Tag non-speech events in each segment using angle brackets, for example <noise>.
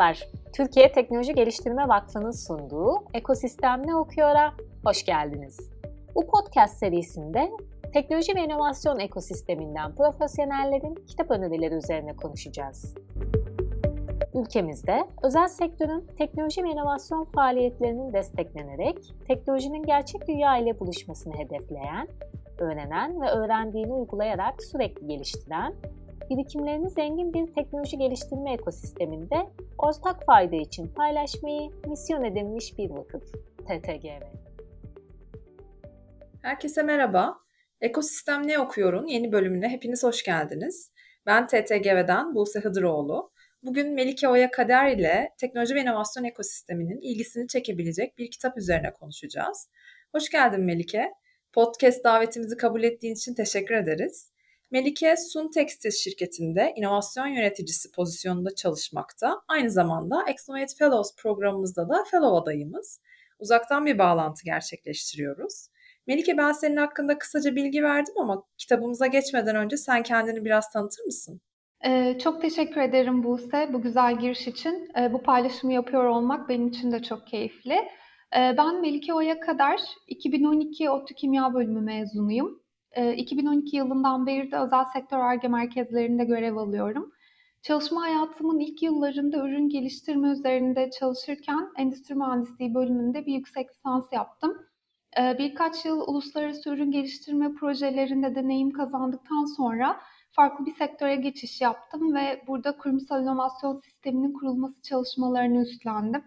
Merhabalar, Türkiye Teknoloji Geliştirme Vakfı'nın sunduğu Ekosistem Ne Okuyor'a hoş geldiniz. Bu podcast serisinde teknoloji ve inovasyon ekosisteminden profesyonellerin kitap önerileri üzerine konuşacağız. Ülkemizde özel sektörün teknoloji ve inovasyon faaliyetlerinin desteklenerek teknolojinin gerçek dünya ile buluşmasını hedefleyen, öğrenen ve öğrendiğini uygulayarak sürekli geliştiren birikimlerini zengin bir teknoloji geliştirme ekosisteminde ortak fayda için paylaşmayı misyon edinmiş bir vakıf, TTGV. Herkese merhaba. Ekosistem Ne Okuyor'un yeni bölümüne hepiniz hoş geldiniz. Ben TTGV'den Buse Hıdıroğlu. Bugün Melike Oya Kader ile teknoloji ve inovasyon ekosisteminin ilgisini çekebilecek bir kitap üzerine konuşacağız. Hoş geldin Melike. Podcast davetimizi kabul ettiğin için teşekkür ederiz. Melike Sun Tekstil şirketinde inovasyon yöneticisi pozisyonunda çalışmakta. Aynı zamanda Exnovate Fellows programımızda da fellow adayımız. Uzaktan bir bağlantı gerçekleştiriyoruz. Melike ben senin hakkında kısaca bilgi verdim ama kitabımıza geçmeden önce sen kendini biraz tanıtır mısın? Ee, çok teşekkür ederim Buse bu güzel giriş için. Ee, bu paylaşımı yapıyor olmak benim için de çok keyifli. Ee, ben Melike Oya Kadar, 2012 ODTÜ Kimya Bölümü mezunuyum. 2012 yılından beri de özel sektör ARGE merkezlerinde görev alıyorum. Çalışma hayatımın ilk yıllarında ürün geliştirme üzerinde çalışırken endüstri mühendisliği bölümünde bir yüksek lisans yaptım. Birkaç yıl uluslararası ürün geliştirme projelerinde deneyim kazandıktan sonra farklı bir sektöre geçiş yaptım ve burada kurumsal inovasyon sisteminin kurulması çalışmalarını üstlendim.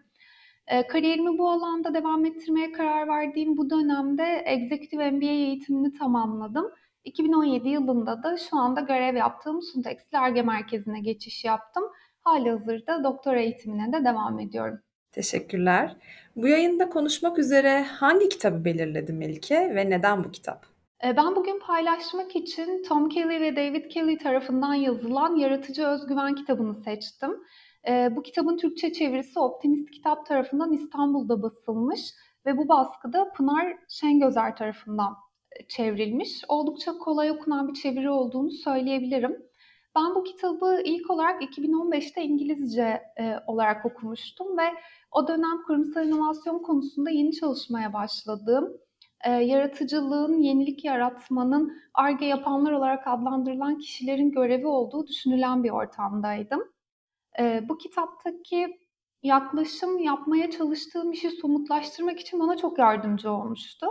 E, kariyerimi bu alanda devam ettirmeye karar verdiğim bu dönemde Executive MBA eğitimini tamamladım. 2017 yılında da şu anda görev yaptığım Suntex Arge Merkezi'ne geçiş yaptım. Hali hazırda doktora eğitimine de devam ediyorum. Teşekkürler. Bu yayında konuşmak üzere hangi kitabı belirledin Melike ve neden bu kitap? Ee, ben bugün paylaşmak için Tom Kelly ve David Kelly tarafından yazılan Yaratıcı Özgüven kitabını seçtim. E, bu kitabın Türkçe çevirisi Optimist Kitap tarafından İstanbul'da basılmış ve bu baskıda Pınar Şengözer tarafından e, çevrilmiş. Oldukça kolay okunan bir çeviri olduğunu söyleyebilirim. Ben bu kitabı ilk olarak 2015'te İngilizce e, olarak okumuştum ve o dönem kurumsal inovasyon konusunda yeni çalışmaya başladığım, e, yaratıcılığın, yenilik yaratmanın ARGE yapanlar olarak adlandırılan kişilerin görevi olduğu düşünülen bir ortamdaydım. E, bu kitaptaki yaklaşım yapmaya çalıştığım işi somutlaştırmak için bana çok yardımcı olmuştu.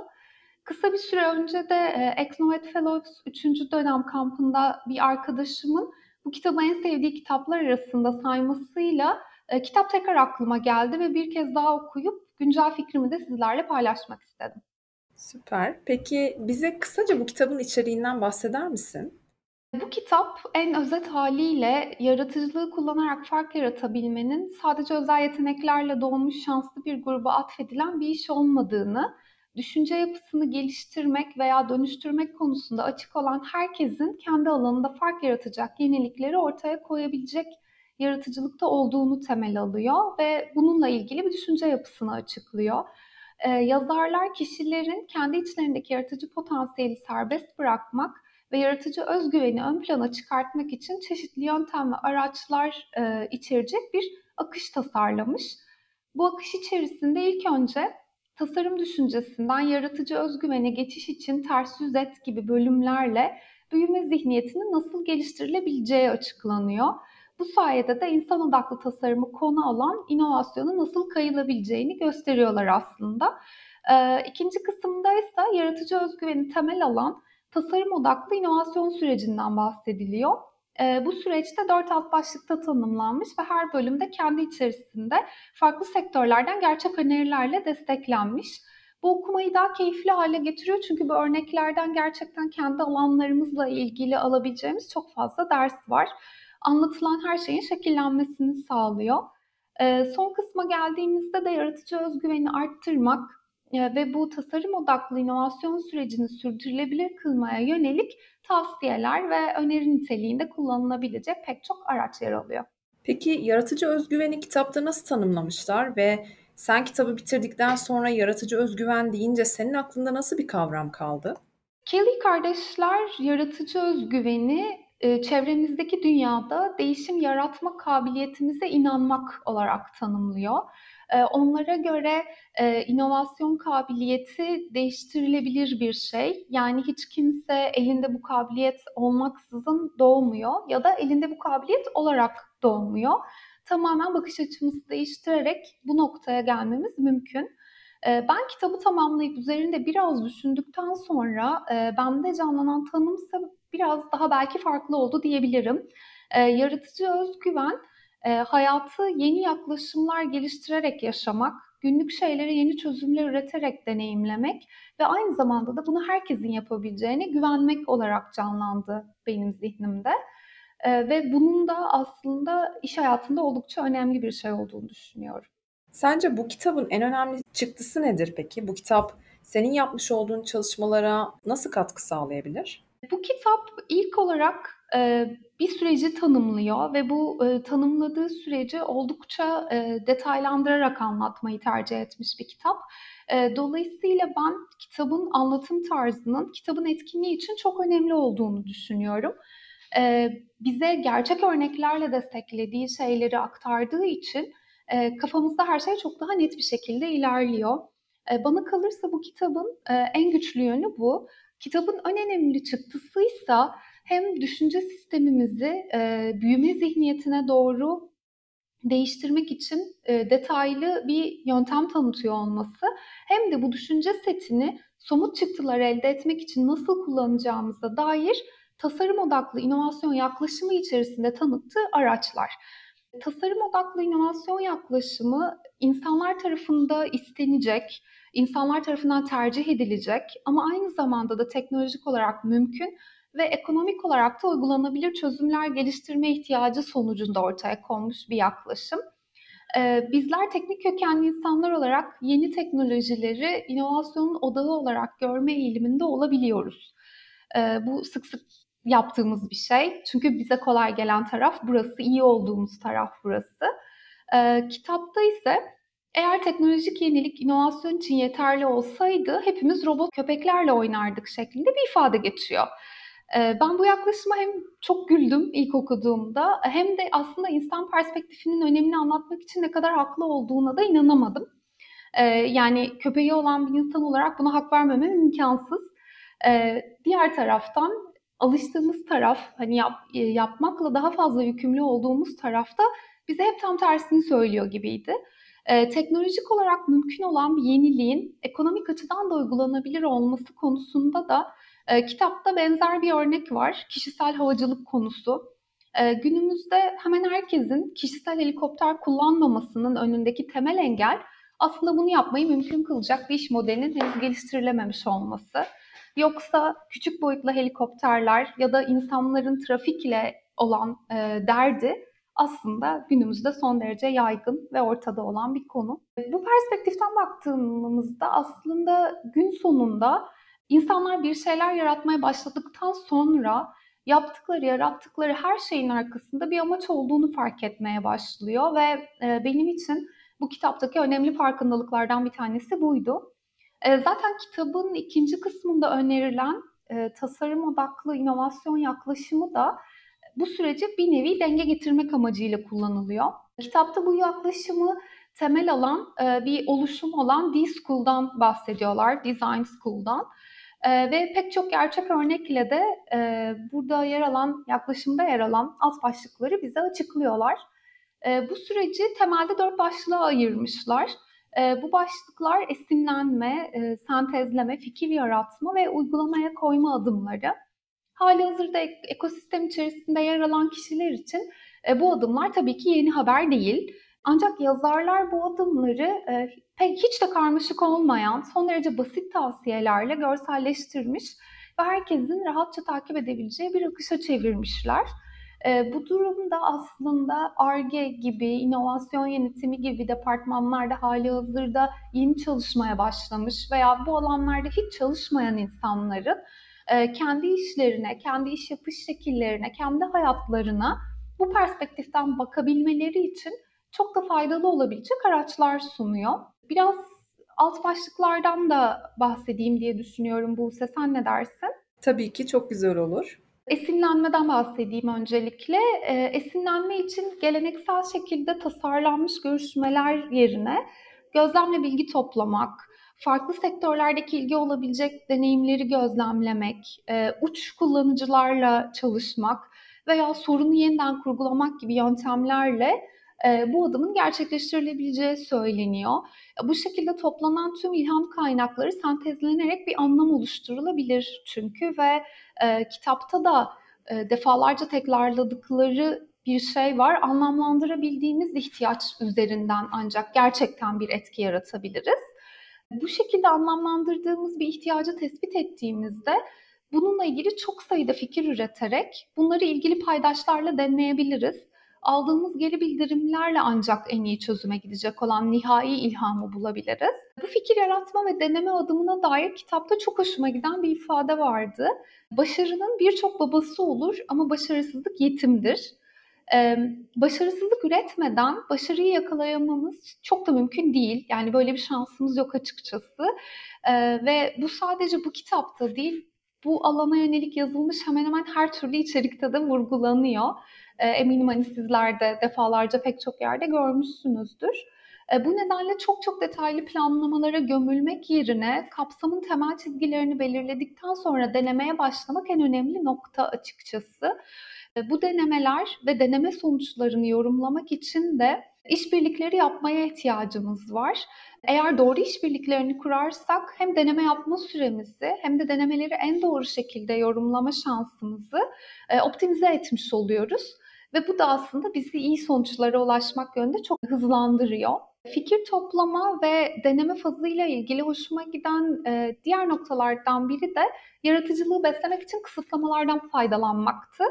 Kısa bir süre önce de e, Exnovet Fellows 3. dönem kampında bir arkadaşımın bu kitabı en sevdiği kitaplar arasında saymasıyla e, kitap tekrar aklıma geldi ve bir kez daha okuyup güncel fikrimi de sizlerle paylaşmak istedim. Süper. Peki bize kısaca bu kitabın içeriğinden bahseder misin? Bu kitap en özet haliyle yaratıcılığı kullanarak fark yaratabilmenin sadece özel yeteneklerle doğmuş şanslı bir gruba atfedilen bir iş olmadığını, düşünce yapısını geliştirmek veya dönüştürmek konusunda açık olan herkesin kendi alanında fark yaratacak yenilikleri ortaya koyabilecek yaratıcılıkta olduğunu temel alıyor ve bununla ilgili bir düşünce yapısını açıklıyor. Ee, yazarlar kişilerin kendi içlerindeki yaratıcı potansiyeli serbest bırakmak ve yaratıcı özgüveni ön plana çıkartmak için çeşitli yöntem ve araçlar e, içerecek bir akış tasarlamış. Bu akış içerisinde ilk önce tasarım düşüncesinden yaratıcı özgüvene geçiş için ters yüz et gibi bölümlerle büyüme zihniyetinin nasıl geliştirilebileceği açıklanıyor. Bu sayede de insan odaklı tasarımı konu alan inovasyonu nasıl kayılabileceğini gösteriyorlar aslında. Ee, ikinci kısımda ise yaratıcı özgüveni temel alan tasarım odaklı inovasyon sürecinden bahsediliyor. E, bu süreçte dört alt başlıkta tanımlanmış ve her bölümde kendi içerisinde farklı sektörlerden gerçek önerilerle desteklenmiş. Bu okumayı daha keyifli hale getiriyor çünkü bu örneklerden gerçekten kendi alanlarımızla ilgili alabileceğimiz çok fazla ders var. Anlatılan her şeyin şekillenmesini sağlıyor. E, son kısma geldiğimizde de yaratıcı özgüveni arttırmak, ve bu tasarım odaklı inovasyon sürecini sürdürülebilir kılmaya yönelik tavsiyeler ve öneri niteliğinde kullanılabilecek pek çok araç yer alıyor. Peki yaratıcı özgüveni kitapta nasıl tanımlamışlar ve sen kitabı bitirdikten sonra yaratıcı özgüven deyince senin aklında nasıl bir kavram kaldı? Kelly kardeşler yaratıcı özgüveni e, çevremizdeki dünyada değişim yaratma kabiliyetimize inanmak olarak tanımlıyor. Onlara göre inovasyon kabiliyeti değiştirilebilir bir şey. Yani hiç kimse elinde bu kabiliyet olmaksızın doğmuyor ya da elinde bu kabiliyet olarak doğmuyor. Tamamen bakış açımızı değiştirerek bu noktaya gelmemiz mümkün. Ben kitabı tamamlayıp üzerinde biraz düşündükten sonra bende canlanan tanımsa biraz daha belki farklı oldu diyebilirim. Yaratıcı özgüven hayatı yeni yaklaşımlar geliştirerek yaşamak, günlük şeyleri yeni çözümler üreterek deneyimlemek ve aynı zamanda da bunu herkesin yapabileceğine güvenmek olarak canlandı benim zihnimde. Ve bunun da aslında iş hayatında oldukça önemli bir şey olduğunu düşünüyorum. Sence bu kitabın en önemli çıktısı nedir peki? Bu kitap senin yapmış olduğun çalışmalara nasıl katkı sağlayabilir? Bu kitap ilk olarak e, bir süreci tanımlıyor ve bu tanımladığı süreci oldukça e, detaylandırarak anlatmayı tercih etmiş bir kitap. Dolayısıyla ben kitabın anlatım tarzının kitabın etkinliği için çok önemli olduğunu düşünüyorum. Bize gerçek örneklerle desteklediği şeyleri aktardığı için kafamızda her şey çok daha net bir şekilde ilerliyor. Bana kalırsa bu kitabın en güçlü yönü bu. Kitabın en önemli çıktısıysa hem düşünce sistemimizi e, büyüme zihniyetine doğru değiştirmek için e, detaylı bir yöntem tanıtıyor olması hem de bu düşünce setini somut çıktılar elde etmek için nasıl kullanacağımıza dair tasarım odaklı inovasyon yaklaşımı içerisinde tanıttığı araçlar. Tasarım odaklı inovasyon yaklaşımı insanlar tarafında istenecek, insanlar tarafından tercih edilecek ama aynı zamanda da teknolojik olarak mümkün ve ekonomik olarak da uygulanabilir çözümler geliştirme ihtiyacı sonucunda ortaya konmuş bir yaklaşım. Ee, bizler teknik kökenli insanlar olarak yeni teknolojileri inovasyonun odağı olarak görme eğiliminde olabiliyoruz. Ee, bu sık sık yaptığımız bir şey. Çünkü bize kolay gelen taraf burası, iyi olduğumuz taraf burası. Ee, kitapta ise eğer teknolojik yenilik inovasyon için yeterli olsaydı hepimiz robot köpeklerle oynardık şeklinde bir ifade geçiyor. Ee, ben bu yaklaşıma hem çok güldüm ilk okuduğumda hem de aslında insan perspektifinin önemini anlatmak için ne kadar haklı olduğuna da inanamadım. Ee, yani köpeği olan bir insan olarak buna hak vermemem imkansız. Ee, diğer taraftan alıştığımız taraf hani yap, e, yapmakla daha fazla yükümlü olduğumuz tarafta bize hep tam tersini söylüyor gibiydi. Ee, teknolojik olarak mümkün olan bir yeniliğin ekonomik açıdan da uygulanabilir olması konusunda da e, kitapta benzer bir örnek var. Kişisel havacılık konusu. E, günümüzde hemen herkesin kişisel helikopter kullanmamasının önündeki temel engel aslında bunu yapmayı mümkün kılacak bir iş modelinin henüz geliştirilememiş olması. Yoksa küçük boyutlu helikopterler ya da insanların trafikle olan e, derdi aslında günümüzde son derece yaygın ve ortada olan bir konu. Bu perspektiften baktığımızda aslında gün sonunda insanlar bir şeyler yaratmaya başladıktan sonra yaptıkları, yarattıkları her şeyin arkasında bir amaç olduğunu fark etmeye başlıyor ve e, benim için bu kitaptaki önemli farkındalıklardan bir tanesi buydu. E, zaten kitabın ikinci kısmında önerilen e, tasarım odaklı inovasyon yaklaşımı da bu süreci bir nevi denge getirmek amacıyla kullanılıyor. Kitapta bu yaklaşımı temel alan bir oluşum olan D-School'dan bahsediyorlar, Design School'dan. E, ve pek çok gerçek örnekle de e, burada yer alan, yaklaşımda yer alan alt başlıkları bize açıklıyorlar. E, bu süreci temelde dört başlığa ayırmışlar. E, bu başlıklar esinlenme, e, sentezleme, fikir yaratma ve uygulamaya koyma adımları. Hali hazırda ekosistem içerisinde yer alan kişiler için e, bu adımlar tabii ki yeni haber değil. Ancak yazarlar bu adımları e, hiç de karmaşık olmayan, son derece basit tavsiyelerle görselleştirmiş ve herkesin rahatça takip edebileceği bir akışa çevirmişler. E, bu durumda aslında ARGE gibi, inovasyon yönetimi gibi departmanlarda hali hazırda yeni çalışmaya başlamış veya bu alanlarda hiç çalışmayan insanların e, kendi işlerine, kendi iş yapış şekillerine, kendi hayatlarına bu perspektiften bakabilmeleri için çok da faydalı olabilecek araçlar sunuyor. Biraz alt başlıklardan da bahsedeyim diye düşünüyorum Buse. Sen ne dersin? Tabii ki çok güzel olur. Esinlenmeden bahsedeyim öncelikle. Esinlenme için geleneksel şekilde tasarlanmış görüşmeler yerine gözlemle bilgi toplamak, farklı sektörlerdeki ilgi olabilecek deneyimleri gözlemlemek, uç kullanıcılarla çalışmak veya sorunu yeniden kurgulamak gibi yöntemlerle bu adımın gerçekleştirilebileceği söyleniyor. Bu şekilde toplanan tüm ilham kaynakları sentezlenerek bir anlam oluşturulabilir çünkü ve kitapta da defalarca tekrarladıkları bir şey var. Anlamlandırabildiğimiz ihtiyaç üzerinden ancak gerçekten bir etki yaratabiliriz. Bu şekilde anlamlandırdığımız bir ihtiyacı tespit ettiğimizde bununla ilgili çok sayıda fikir üreterek bunları ilgili paydaşlarla deneyebiliriz aldığımız geri bildirimlerle ancak en iyi çözüme gidecek olan nihai ilhamı bulabiliriz. Bu fikir yaratma ve deneme adımına dair kitapta çok hoşuma giden bir ifade vardı. Başarının birçok babası olur ama başarısızlık yetimdir. Ee, başarısızlık üretmeden başarıyı yakalayamamız çok da mümkün değil. Yani böyle bir şansımız yok açıkçası. Ee, ve bu sadece bu kitapta değil, bu alana yönelik yazılmış hemen hemen her türlü içerikte de vurgulanıyor. E, eminim hani sizler de defalarca pek çok yerde görmüşsünüzdür. E, bu nedenle çok çok detaylı planlamalara gömülmek yerine kapsamın temel çizgilerini belirledikten sonra denemeye başlamak en önemli nokta açıkçası. E, bu denemeler ve deneme sonuçlarını yorumlamak için de işbirlikleri yapmaya ihtiyacımız var. Eğer doğru işbirliklerini kurarsak hem deneme yapma süremizi hem de denemeleri en doğru şekilde yorumlama şansımızı optimize etmiş oluyoruz. Ve bu da aslında bizi iyi sonuçlara ulaşmak yönünde çok hızlandırıyor. Fikir toplama ve deneme fazıyla ilgili hoşuma giden e, diğer noktalardan biri de yaratıcılığı beslemek için kısıtlamalardan faydalanmaktı.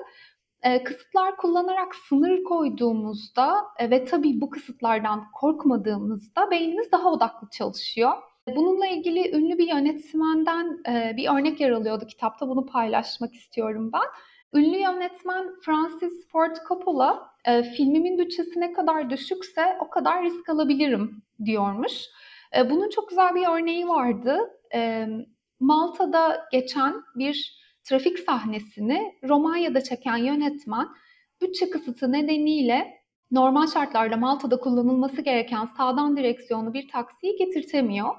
E, kısıtlar kullanarak sınır koyduğumuzda e, ve tabii bu kısıtlardan korkmadığımızda beynimiz daha odaklı çalışıyor. Bununla ilgili ünlü bir yönetmenden e, bir örnek yer alıyordu kitapta. Bunu paylaşmak istiyorum ben. Ünlü yönetmen Francis Ford Coppola e, filmimin bütçesi ne kadar düşükse o kadar risk alabilirim diyormuş. E, bunun çok güzel bir örneği vardı. E, Malta'da geçen bir trafik sahnesini Romanya'da çeken yönetmen bütçe kısıtı nedeniyle normal şartlarda Malta'da kullanılması gereken sağdan direksiyonlu bir taksiyi getirtemiyor.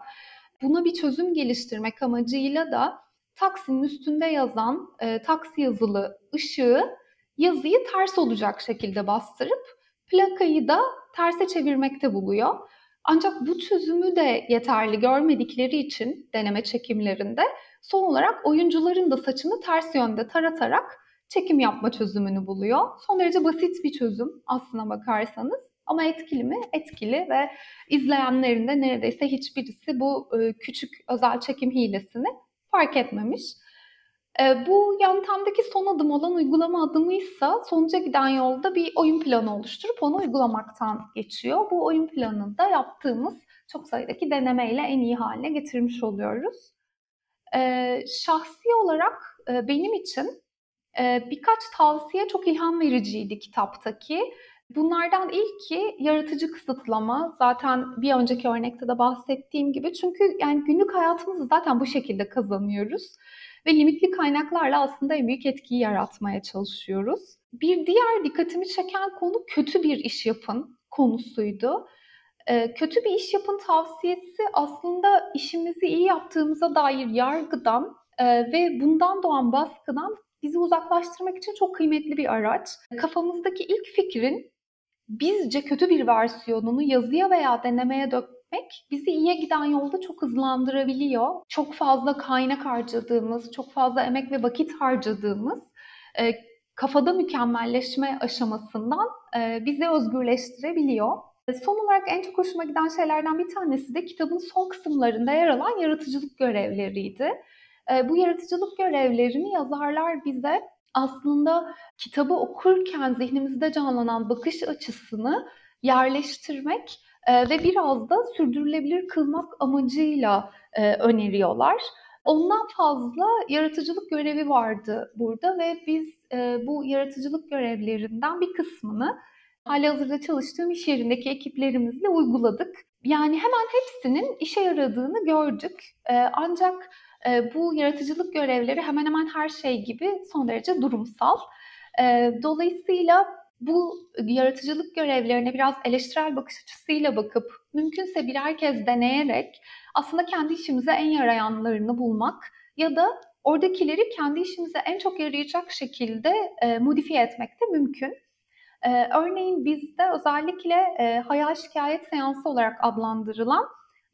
Buna bir çözüm geliştirmek amacıyla da taksinin üstünde yazan e, taksi yazılı ışığı yazıyı ters olacak şekilde bastırıp plakayı da terse çevirmekte buluyor. Ancak bu çözümü de yeterli görmedikleri için deneme çekimlerinde son olarak oyuncuların da saçını ters yönde taratarak çekim yapma çözümünü buluyor. Son derece basit bir çözüm aslına bakarsanız. Ama etkili mi? Etkili ve izleyenlerin de neredeyse hiçbirisi bu e, küçük özel çekim hilesini fark etmemiş. E, bu yöntemdeki son adım olan uygulama adımıysa sonuca giden yolda bir oyun planı oluşturup onu uygulamaktan geçiyor. Bu oyun planında yaptığımız çok sayıdaki denemeyle en iyi haline getirmiş oluyoruz. E, şahsi olarak e, benim için e, birkaç tavsiye çok ilham vericiydi kitaptaki. Bunlardan ilki yaratıcı kısıtlama. Zaten bir önceki örnekte de bahsettiğim gibi. Çünkü yani günlük hayatımızı zaten bu şekilde kazanıyoruz. Ve limitli kaynaklarla aslında en büyük etkiyi yaratmaya çalışıyoruz. Bir diğer dikkatimi çeken konu kötü bir iş yapın konusuydu. Ee, kötü bir iş yapın tavsiyesi aslında işimizi iyi yaptığımıza dair yargıdan e, ve bundan doğan baskıdan bizi uzaklaştırmak için çok kıymetli bir araç. Kafamızdaki ilk fikrin bizce kötü bir versiyonunu yazıya veya denemeye dökmek bizi iyiye giden yolda çok hızlandırabiliyor. Çok fazla kaynak harcadığımız, çok fazla emek ve vakit harcadığımız e, kafada mükemmelleşme aşamasından e, bizi özgürleştirebiliyor. E, son olarak en çok hoşuma giden şeylerden bir tanesi de kitabın son kısımlarında yer alan yaratıcılık görevleriydi. E, bu yaratıcılık görevlerini yazarlar bize aslında kitabı okurken zihnimizde canlanan bakış açısını yerleştirmek e, ve biraz da sürdürülebilir kılmak amacıyla e, öneriyorlar. Ondan fazla yaratıcılık görevi vardı burada ve biz e, bu yaratıcılık görevlerinden bir kısmını hali hazırda çalıştığım iş yerindeki ekiplerimizle uyguladık. Yani hemen hepsinin işe yaradığını gördük. Ancak Bu yaratıcılık görevleri hemen hemen her şey gibi son derece durumsal. Dolayısıyla bu yaratıcılık görevlerine biraz eleştirel bakış açısıyla bakıp mümkünse birer kez deneyerek aslında kendi işimize en yarayanlarını bulmak ya da oradakileri kendi işimize en çok yarayacak şekilde e, modifiye etmek de mümkün. Örneğin bizde özellikle hayal şikayet seansı olarak adlandırılan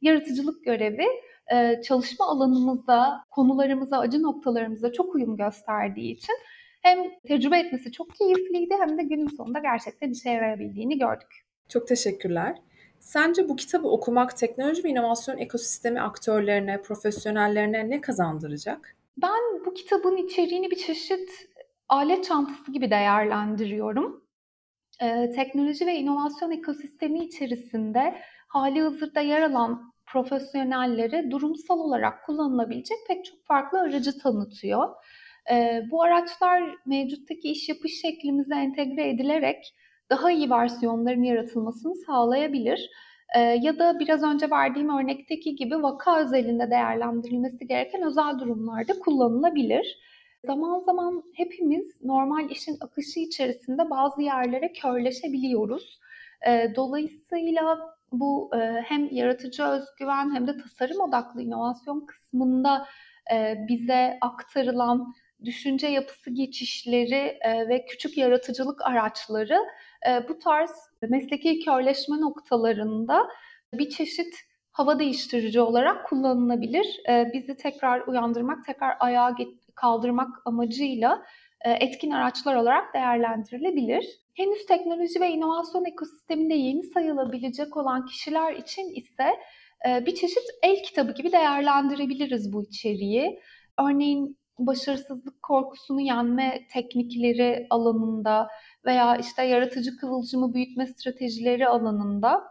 yaratıcılık görevi e, çalışma alanımıza, konularımıza, acı noktalarımıza çok uyum gösterdiği için hem tecrübe etmesi çok keyifliydi hem de günün sonunda gerçekten işe yarayabildiğini gördük. Çok teşekkürler. Sence bu kitabı okumak teknoloji ve inovasyon ekosistemi aktörlerine, profesyonellerine ne kazandıracak? Ben bu kitabın içeriğini bir çeşit alet çantası gibi değerlendiriyorum. Ee, teknoloji ve inovasyon ekosistemi içerisinde hali hazırda yer alan profesyonellere durumsal olarak kullanılabilecek pek çok farklı aracı tanıtıyor. Ee, bu araçlar mevcuttaki iş yapış şeklimize entegre edilerek daha iyi versiyonların yaratılmasını sağlayabilir. Ee, ya da biraz önce verdiğim örnekteki gibi vaka özelinde değerlendirilmesi gereken özel durumlarda kullanılabilir. Zaman zaman hepimiz normal işin akışı içerisinde bazı yerlere körleşebiliyoruz. Ee, dolayısıyla bu e, hem yaratıcı özgüven hem de tasarım odaklı inovasyon kısmında e, bize aktarılan düşünce yapısı geçişleri e, ve küçük yaratıcılık araçları e, bu tarz mesleki körleşme noktalarında bir çeşit hava değiştirici olarak kullanılabilir. E, bizi tekrar uyandırmak, tekrar ayağa kaldırmak amacıyla e, etkin araçlar olarak değerlendirilebilir. Henüz teknoloji ve inovasyon ekosisteminde yeni sayılabilecek olan kişiler için ise e, bir çeşit el kitabı gibi değerlendirebiliriz bu içeriği. Örneğin başarısızlık korkusunu yenme teknikleri alanında veya işte yaratıcı kıvılcımı büyütme stratejileri alanında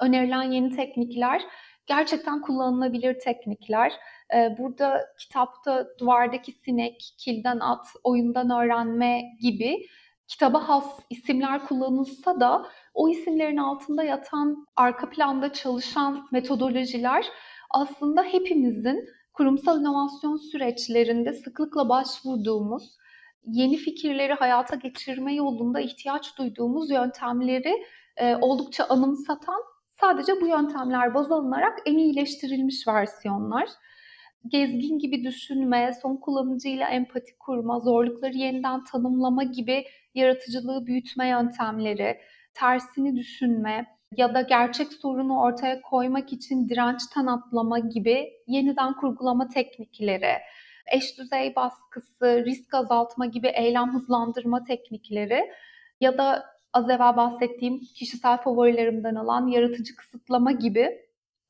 önerilen yeni teknikler gerçekten kullanılabilir teknikler. Ee, burada kitapta duvardaki sinek, kilden at, oyundan öğrenme gibi kitaba has isimler kullanılsa da o isimlerin altında yatan arka planda çalışan metodolojiler aslında hepimizin kurumsal inovasyon süreçlerinde sıklıkla başvurduğumuz, yeni fikirleri hayata geçirme yolunda ihtiyaç duyduğumuz yöntemleri e, oldukça anımsatan, sadece bu yöntemler baz alınarak en iyileştirilmiş versiyonlar. Gezgin gibi düşünme, son kullanıcıyla empati kurma, zorlukları yeniden tanımlama gibi yaratıcılığı büyütme yöntemleri, tersini düşünme, ya da gerçek sorunu ortaya koymak için dirençten atlama gibi yeniden kurgulama teknikleri, eş düzey baskısı, risk azaltma gibi eylem hızlandırma teknikleri ya da az evvel bahsettiğim kişisel favorilerimden alan yaratıcı kısıtlama gibi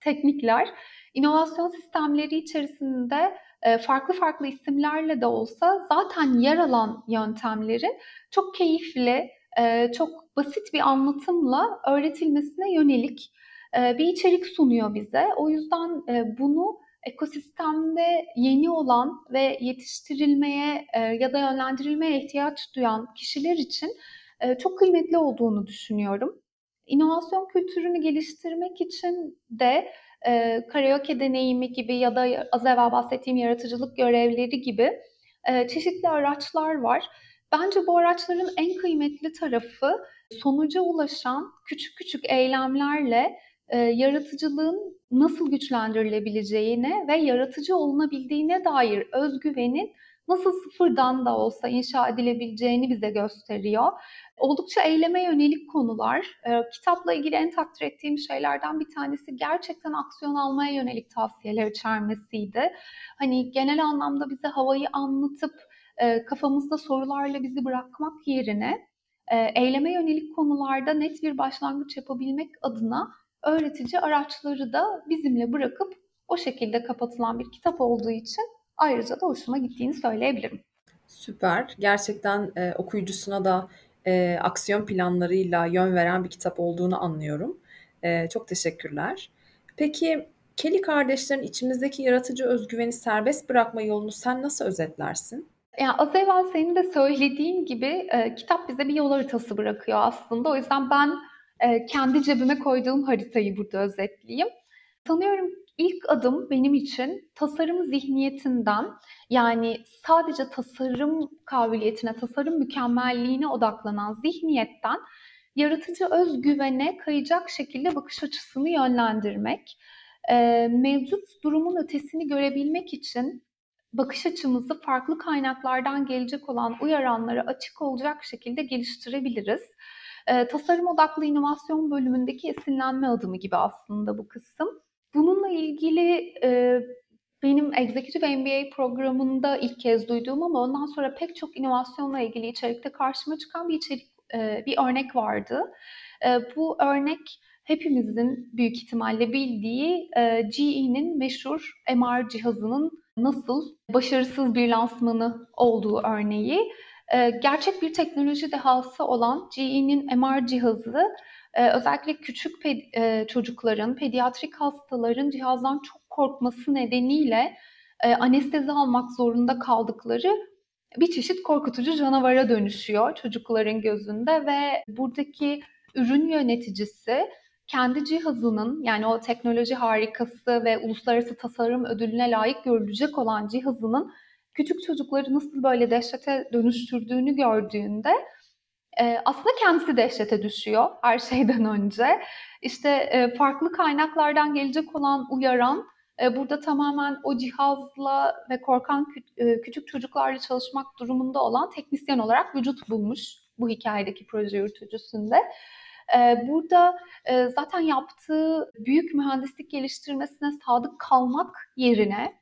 teknikler. İnovasyon sistemleri içerisinde farklı farklı isimlerle de olsa zaten yer alan yöntemlerin çok keyifli, çok basit bir anlatımla öğretilmesine yönelik bir içerik sunuyor bize. O yüzden bunu ekosistemde yeni olan ve yetiştirilmeye ya da yönlendirilmeye ihtiyaç duyan kişiler için çok kıymetli olduğunu düşünüyorum. İnovasyon kültürünü geliştirmek için de e, karaoke deneyimi gibi ya da az evvel bahsettiğim yaratıcılık görevleri gibi çeşitli araçlar var. Bence bu araçların en kıymetli tarafı sonuca ulaşan küçük küçük eylemlerle e, yaratıcılığın nasıl güçlendirilebileceğine ve yaratıcı olunabildiğine dair özgüvenin nasıl sıfırdan da olsa inşa edilebileceğini bize gösteriyor. Oldukça eyleme yönelik konular. E, kitapla ilgili en takdir ettiğim şeylerden bir tanesi gerçekten aksiyon almaya yönelik tavsiyeler içermesiydi. Hani genel anlamda bize havayı anlatıp e, kafamızda sorularla bizi bırakmak yerine e, eyleme yönelik konularda net bir başlangıç yapabilmek adına öğretici araçları da bizimle bırakıp o şekilde kapatılan bir kitap olduğu için ayrıca da hoşuma gittiğini söyleyebilirim. Süper. Gerçekten e, okuyucusuna da e, aksiyon planlarıyla yön veren bir kitap olduğunu anlıyorum. E, çok teşekkürler. Peki Kelly kardeşlerin içimizdeki yaratıcı özgüveni serbest bırakma yolunu sen nasıl özetlersin? Yani az evvel senin de söylediğin gibi e, kitap bize bir yol haritası bırakıyor aslında. O yüzden ben e, kendi cebime koyduğum haritayı burada özetleyeyim. Sanıyorum İlk adım benim için tasarım zihniyetinden yani sadece tasarım kabiliyetine, tasarım mükemmelliğine odaklanan zihniyetten yaratıcı özgüvene kayacak şekilde bakış açısını yönlendirmek. Mevcut durumun ötesini görebilmek için bakış açımızı farklı kaynaklardan gelecek olan uyaranlara açık olacak şekilde geliştirebiliriz. Tasarım odaklı inovasyon bölümündeki esinlenme adımı gibi aslında bu kısım. Bununla ilgili e, benim Executive MBA programında ilk kez duyduğum ama ondan sonra pek çok inovasyonla ilgili içerikte karşıma çıkan bir içerik, e, bir örnek vardı. E, bu örnek hepimizin büyük ihtimalle bildiği e, GE'nin meşhur MR cihazının nasıl başarısız bir lansmanı olduğu örneği. E, gerçek bir teknoloji dehası olan GE'nin MR cihazı e, özellikle küçük ped- e, çocukların, pediatrik hastaların cihazdan çok korkması nedeniyle e, anestezi almak zorunda kaldıkları bir çeşit korkutucu canavara dönüşüyor çocukların gözünde ve buradaki ürün yöneticisi kendi cihazının yani o teknoloji harikası ve uluslararası tasarım ödülüne layık görülecek olan cihazının küçük çocukları nasıl böyle dehşete dönüştürdüğünü gördüğünde aslında kendisi dehşete düşüyor her <laughs> şeyden önce. İşte farklı kaynaklardan gelecek olan uyaran burada tamamen o cihazla ve korkan kü- küçük çocuklarla çalışmak durumunda olan teknisyen olarak vücut bulmuş bu hikayedeki proje yürütücüsünde. Burada zaten yaptığı büyük mühendislik geliştirmesine sadık kalmak yerine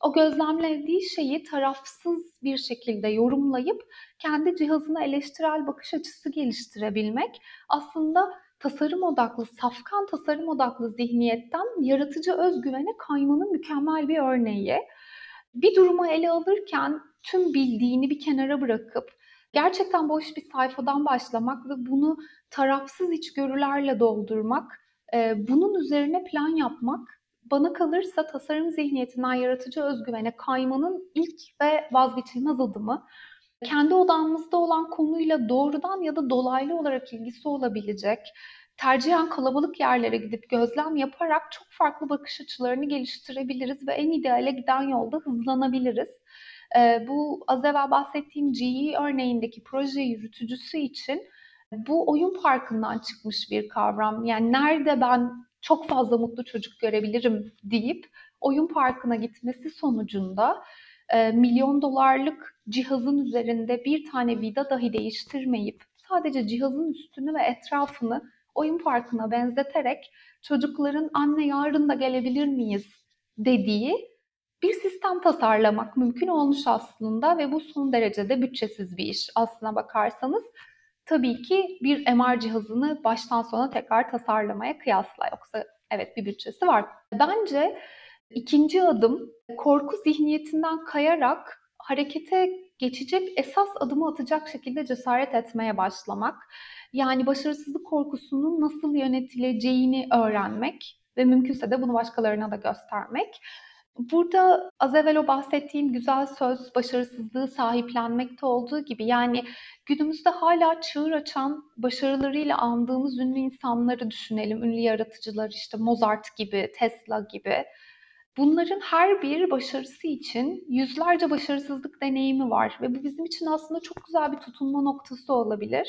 o gözlemlediği şeyi tarafsız bir şekilde yorumlayıp kendi cihazına eleştirel bakış açısı geliştirebilmek aslında tasarım odaklı, safkan tasarım odaklı zihniyetten yaratıcı özgüvene kaymanın mükemmel bir örneği. Bir durumu ele alırken tüm bildiğini bir kenara bırakıp gerçekten boş bir sayfadan başlamak ve bunu tarafsız içgörülerle doldurmak, bunun üzerine plan yapmak bana kalırsa tasarım zihniyetinden yaratıcı özgüvene kaymanın ilk ve vazgeçilmez adımı. Kendi odamızda olan konuyla doğrudan ya da dolaylı olarak ilgisi olabilecek, tercihen kalabalık yerlere gidip gözlem yaparak çok farklı bakış açılarını geliştirebiliriz ve en ideale giden yolda hızlanabiliriz. Ee, bu az evvel bahsettiğim GE örneğindeki proje yürütücüsü için bu oyun parkından çıkmış bir kavram. Yani nerede ben çok fazla mutlu çocuk görebilirim deyip oyun parkına gitmesi sonucunda e, milyon dolarlık cihazın üzerinde bir tane vida dahi değiştirmeyip sadece cihazın üstünü ve etrafını oyun parkına benzeterek çocukların anne yarın da gelebilir miyiz? dediği bir sistem tasarlamak mümkün olmuş aslında ve bu son derecede bütçesiz bir iş. Aslına bakarsanız tabii ki bir MR cihazını baştan sona tekrar tasarlamaya kıyasla. Yoksa evet bir bütçesi var. Bence ikinci adım korku zihniyetinden kayarak harekete geçecek esas adımı atacak şekilde cesaret etmeye başlamak. Yani başarısızlık korkusunun nasıl yönetileceğini öğrenmek ve mümkünse de bunu başkalarına da göstermek. Burada az evvel o bahsettiğim güzel söz başarısızlığı sahiplenmekte olduğu gibi yani günümüzde hala çığır açan başarılarıyla andığımız ünlü insanları düşünelim. Ünlü yaratıcılar işte Mozart gibi, Tesla gibi. Bunların her bir başarısı için yüzlerce başarısızlık deneyimi var ve bu bizim için aslında çok güzel bir tutunma noktası olabilir.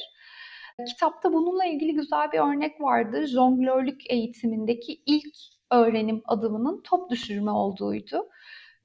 Kitapta bununla ilgili güzel bir örnek vardı. Jonglörlük eğitimindeki ilk öğrenim adımının top düşürme olduğuydu.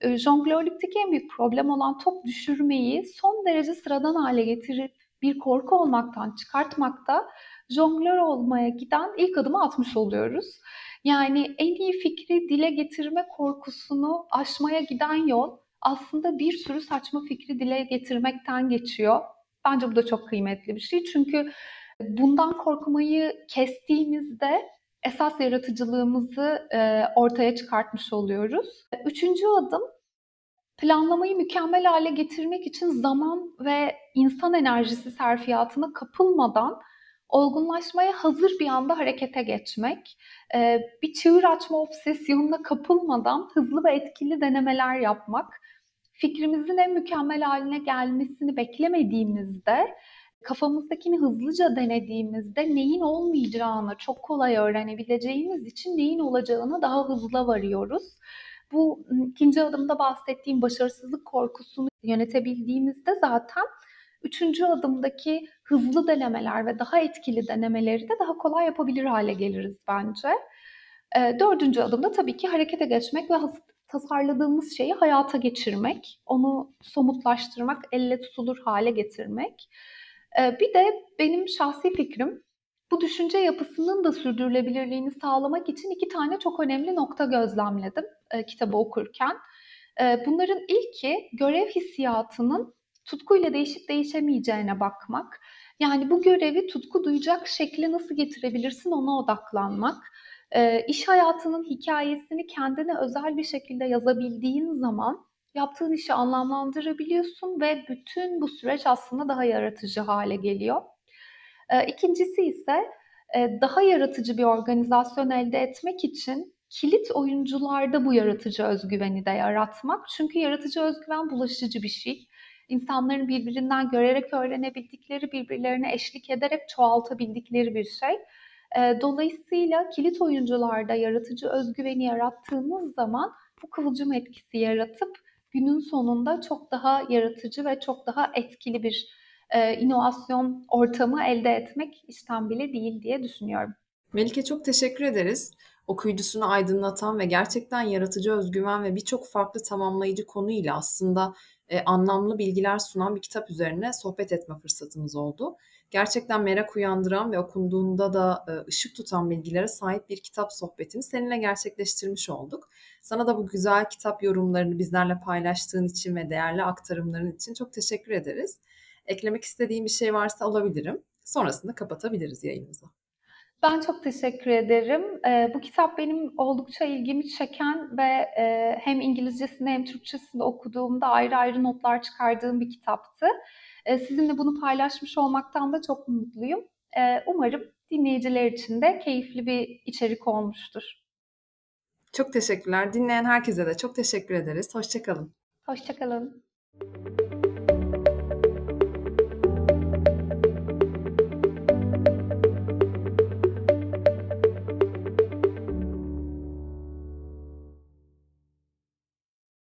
Ee, jonglörlükteki en büyük problem olan top düşürmeyi son derece sıradan hale getirip bir korku olmaktan çıkartmakta jonglör olmaya giden ilk adımı atmış oluyoruz. Yani en iyi fikri dile getirme korkusunu aşmaya giden yol aslında bir sürü saçma fikri dile getirmekten geçiyor. Bence bu da çok kıymetli bir şey. Çünkü bundan korkmayı kestiğimizde esas yaratıcılığımızı e, ortaya çıkartmış oluyoruz. Üçüncü adım planlamayı mükemmel hale getirmek için zaman ve insan enerjisi serfiyatına kapılmadan olgunlaşmaya hazır bir anda harekete geçmek, e, bir çığır açma obsesyonuna kapılmadan hızlı ve etkili denemeler yapmak, fikrimizin en mükemmel haline gelmesini beklemediğimizde kafamızdakini hızlıca denediğimizde neyin olmayacağını çok kolay öğrenebileceğimiz için neyin olacağını daha hızlı varıyoruz. Bu ikinci adımda bahsettiğim başarısızlık korkusunu yönetebildiğimizde zaten üçüncü adımdaki hızlı denemeler ve daha etkili denemeleri de daha kolay yapabilir hale geliriz bence. Dördüncü adımda tabii ki harekete geçmek ve tasarladığımız şeyi hayata geçirmek, onu somutlaştırmak, elle tutulur hale getirmek. Bir de benim şahsi fikrim bu düşünce yapısının da sürdürülebilirliğini sağlamak için iki tane çok önemli nokta gözlemledim e, kitabı okurken. E, bunların ilki görev hissiyatının tutkuyla değişip değişemeyeceğine bakmak. Yani bu görevi tutku duyacak şekle nasıl getirebilirsin ona odaklanmak. E, iş hayatının hikayesini kendine özel bir şekilde yazabildiğin zaman yaptığın işi anlamlandırabiliyorsun ve bütün bu süreç aslında daha yaratıcı hale geliyor. İkincisi ise daha yaratıcı bir organizasyon elde etmek için kilit oyuncularda bu yaratıcı özgüveni de yaratmak. Çünkü yaratıcı özgüven bulaşıcı bir şey. İnsanların birbirinden görerek öğrenebildikleri, birbirlerine eşlik ederek çoğaltabildikleri bir şey. Dolayısıyla kilit oyuncularda yaratıcı özgüveni yarattığınız zaman bu kıvılcım etkisi yaratıp günün sonunda çok daha yaratıcı ve çok daha etkili bir e, inovasyon ortamı elde etmek işten değil diye düşünüyorum. Melike çok teşekkür ederiz. Okuyucusunu aydınlatan ve gerçekten yaratıcı özgüven ve birçok farklı tamamlayıcı konuyla aslında e, anlamlı bilgiler sunan bir kitap üzerine sohbet etme fırsatımız oldu. Gerçekten merak uyandıran ve okunduğunda da e, ışık tutan bilgilere sahip bir kitap sohbetini seninle gerçekleştirmiş olduk. Sana da bu güzel kitap yorumlarını bizlerle paylaştığın için ve değerli aktarımların için çok teşekkür ederiz. Eklemek istediğim bir şey varsa alabilirim. Sonrasında kapatabiliriz yayınımızı. Ben çok teşekkür ederim. E, bu kitap benim oldukça ilgimi çeken ve e, hem İngilizcesinde hem Türkçesinde okuduğumda ayrı ayrı notlar çıkardığım bir kitaptı. E, sizinle bunu paylaşmış olmaktan da çok mutluyum. E, umarım dinleyiciler için de keyifli bir içerik olmuştur. Çok teşekkürler. Dinleyen herkese de çok teşekkür ederiz. Hoşçakalın. Hoşçakalın.